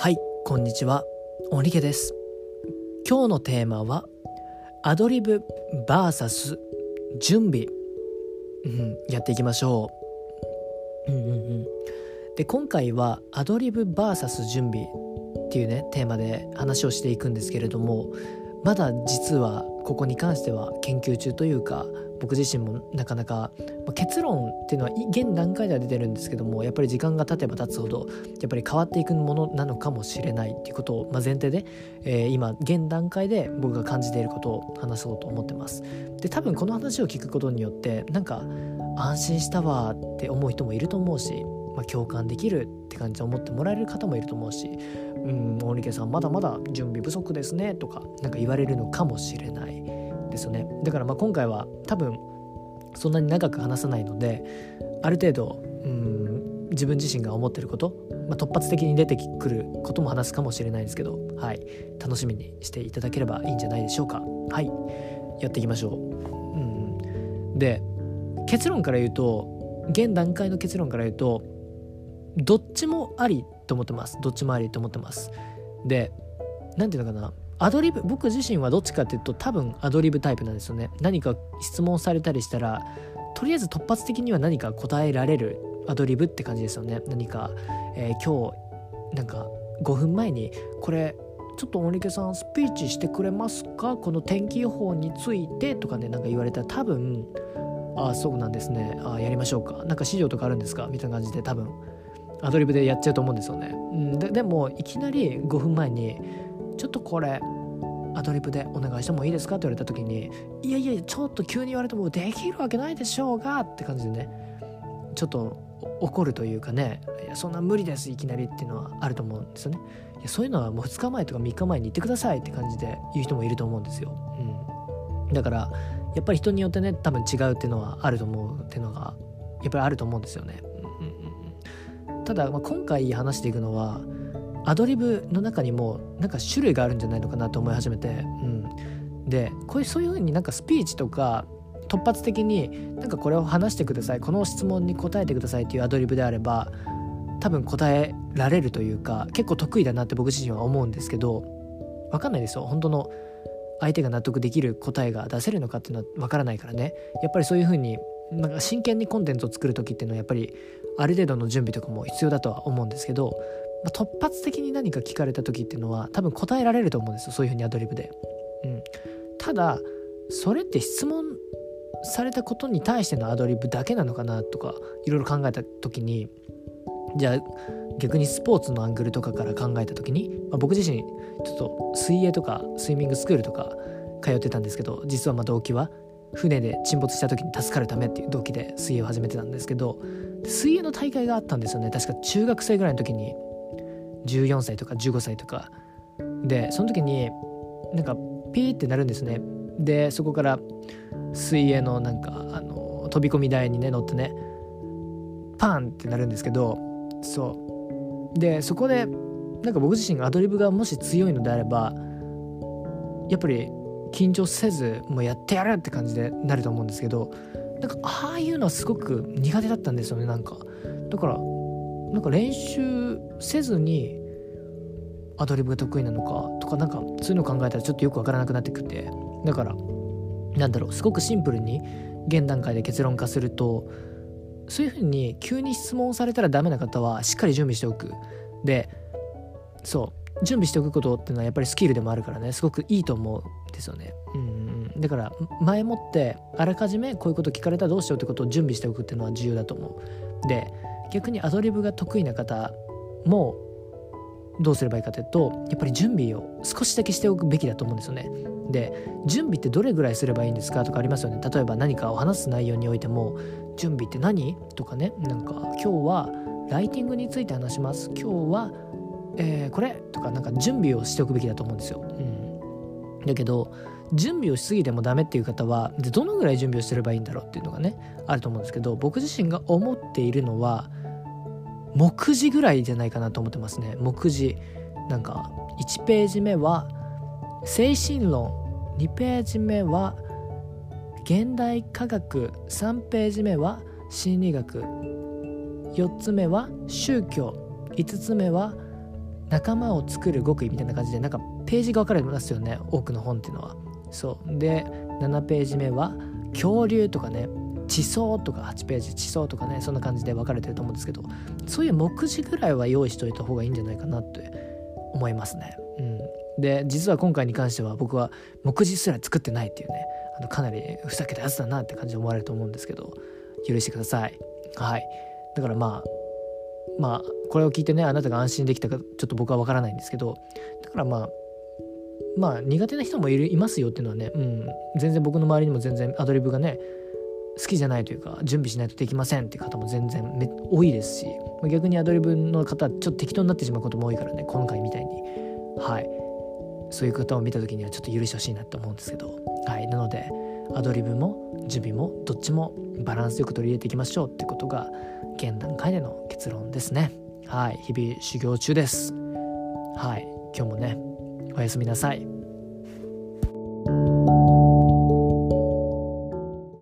はいこんにちは。鬼毛です。今日のテーマはアドリブ VS 準備、うん、やっていきましょう、うんうんうん、で今回はアドリブ VS 準備っていうねテーマで話をしていくんですけれどもまだ実はここに関しては研究中というか僕自身もなかなか、まあ、結論っていうのは現段階では出てるんですけどもやっぱり時間が経てば経つほどやっぱり変わっていくものなのかもしれないっていうことを、まあ、前提で、えー、今現段階で僕が感じていることを話そうと思ってます。で多分この話を聞くことによってなんか安心したわって思う人もいると思うし、まあ、共感できるって感じで思ってもらえる方もいると思うし「うん大池さんまだまだ準備不足ですね」とか何か言われるのかもしれない。ですよね。だからまあ今回は多分そんなに長く話さないのである程度うん自分自身が思ってること、まあ、突発的に出てくることも話すかもしれないですけど、はい、楽しみにしていただければいいんじゃないでしょうか。はい。やっていきましょう、うん、で結論から言うと現段階の結論から言うとどっちもありと思ってます。どっちもありと思ってます。で何て言うのかな。アドリブ僕自身はどっちかっていうと多分アドリブタイプなんですよね。何か質問されたりしたらとりあえず突発的には何か答えられるアドリブって感じですよね。何か、えー、今日なんか5分前にこれちょっと森家さんスピーチしてくれますか？この天気予報についてとかねなんか言われたら多分ああそうなんですね。ああやりましょうか。なんか資料とかあるんですか？みたいな感じで多分アドリブでやっちゃうと思うんですよね、うん、ででもいきなり5分前にちょっとこれアドリブでお願いしてもいいですか？って言われた時にいやいやちょっと急に言われてもできるわけないでしょうがって感じでねちょっと怒るというかねいやそんな無理ですいきなりっていうのはあると思うんですよね。いやそういうのはもう2日前とか3日前に言ってくださいって感じで言う人もいると思うんですよ、うん、だからやっぱり人によってね多分違うっていうのはあると思うっていうのがやっぱりあると思うんですよね、うんうんうん、ただ、まあ、今回話していくのはアドリブの中にもなんか種類があるんじゃないのかなと思い始めて、うん、でこういうそういう風になんかスピーチとか突発的になんかこれを話してください。この質問に答えてくださいっていうアドリブであれば多分答えられるというか結構得意だなって僕自身は思うんですけど分かんないですよ。本当の相手が納得できる答えが出せるのかっていうのは分からないからね。やっぱりそういう風になんか真剣にコンテンツを作る時っていうのはやっぱりある程度の準備とかも必要だとは思うんですけどまあ、突発的に何か聞かれた時っていうのは多分答えられると思うんですよそういうふうにアドリブで。うん、ただそれって質問されたことに対してのアドリブだけなのかなとかいろいろ考えた時にじゃあ逆にスポーツのアングルとかから考えた時に、まあ、僕自身ちょっと水泳とかスイミングスクールとか通ってたんですけど実はま動機は船で沈没した時に助かるためっていう動機で水泳を始めてたんですけど水泳の大会があったんですよね。確か中学生ぐらいの時に。14歳とか15歳とか。でその時になんかピーってなるんですね。でそこから水泳のなんかあの飛び込み台にね乗ってねパンってなるんですけどそう。でそこでなんか僕自身がアドリブがもし強いのであればやっぱり緊張せずもうやってやるって感じでなると思うんですけどなんかああいうのはすごく苦手だったんですよねなんか。だからなんか練習せずにアドリブが得意なのかとかなんかそういうのを考えたらちょっとよくわからなくなってくて。だからなんだろうすごくシンプルに現段階で結論化するとそういうふうに急に質問されたらダメな方はしっかり準備しておく。でそう準備しておくことっていうのはやっぱりスキルでもあるからね。すごくいいと思うんですよね。うん。だから前もってあらかじめこういうこと聞かれたらどうしようってことを準備しておくっていうのは重要だと思う。で逆にアドリブが得意な方もどうすればいいかというとやっぱり準備を少しだけしておくべきだと思うんですよね。で準備ってどれぐらいすればいいんですかとかありますよね。例えば何かを話す内容においても準備って何？とかねなんか今日はライティングについて話します今日は、えー、これ？とかなんか準備をしておくべきだと思うんですよ。うん、だけど準備をしすぎてもダメっていう方はでどのぐらい準備をしてればいいんだろうっていうのがねあると思うんですけど僕自身が思っているのは目次ぐらいじゃないかなと思ってますね。目次。なんか1ページ目は精神論。2ページ目は現代科学。3ページ目は心理学。4つ目は宗教。5つ目は仲間を作る極意みたいな感じでなんかページが分かれてますよね。多くの本っていうのは。そう。で7ページ目は恐竜とかね。地層とか8ページ地層とかねそんな感じで分かれてると思うんですけどそういう目次ぐらいは用意しといた方がいいんじゃないかなって思いますね。うん、で実は今回に関しては僕は目次すら作ってないっていうねあのかなりふざけたやつだなって感じで思われると思うんですけど許してください。はいだからまあまあこれを聞いてねあなたが安心できたかちょっと僕は分からないんですけどだからまあまあ苦手な人もいるいますよっていうのはね、うん、全然僕の周りにも全然アドリブがね好きじゃないというか準備しないとできませんって方も全然め多いですし逆にアドリブの方はちょっと適当になってしまうことも多いからね今回みたいに。はい。そういう方を見た時にはちょっと許してほしいなって思うんですけど。はい。なのでアドリブも準備もどっちもバランスよく取り入れていきましょうってことが現段階での結論ですね。はい。日々修行中です。はい。今日もねおやすみなさい。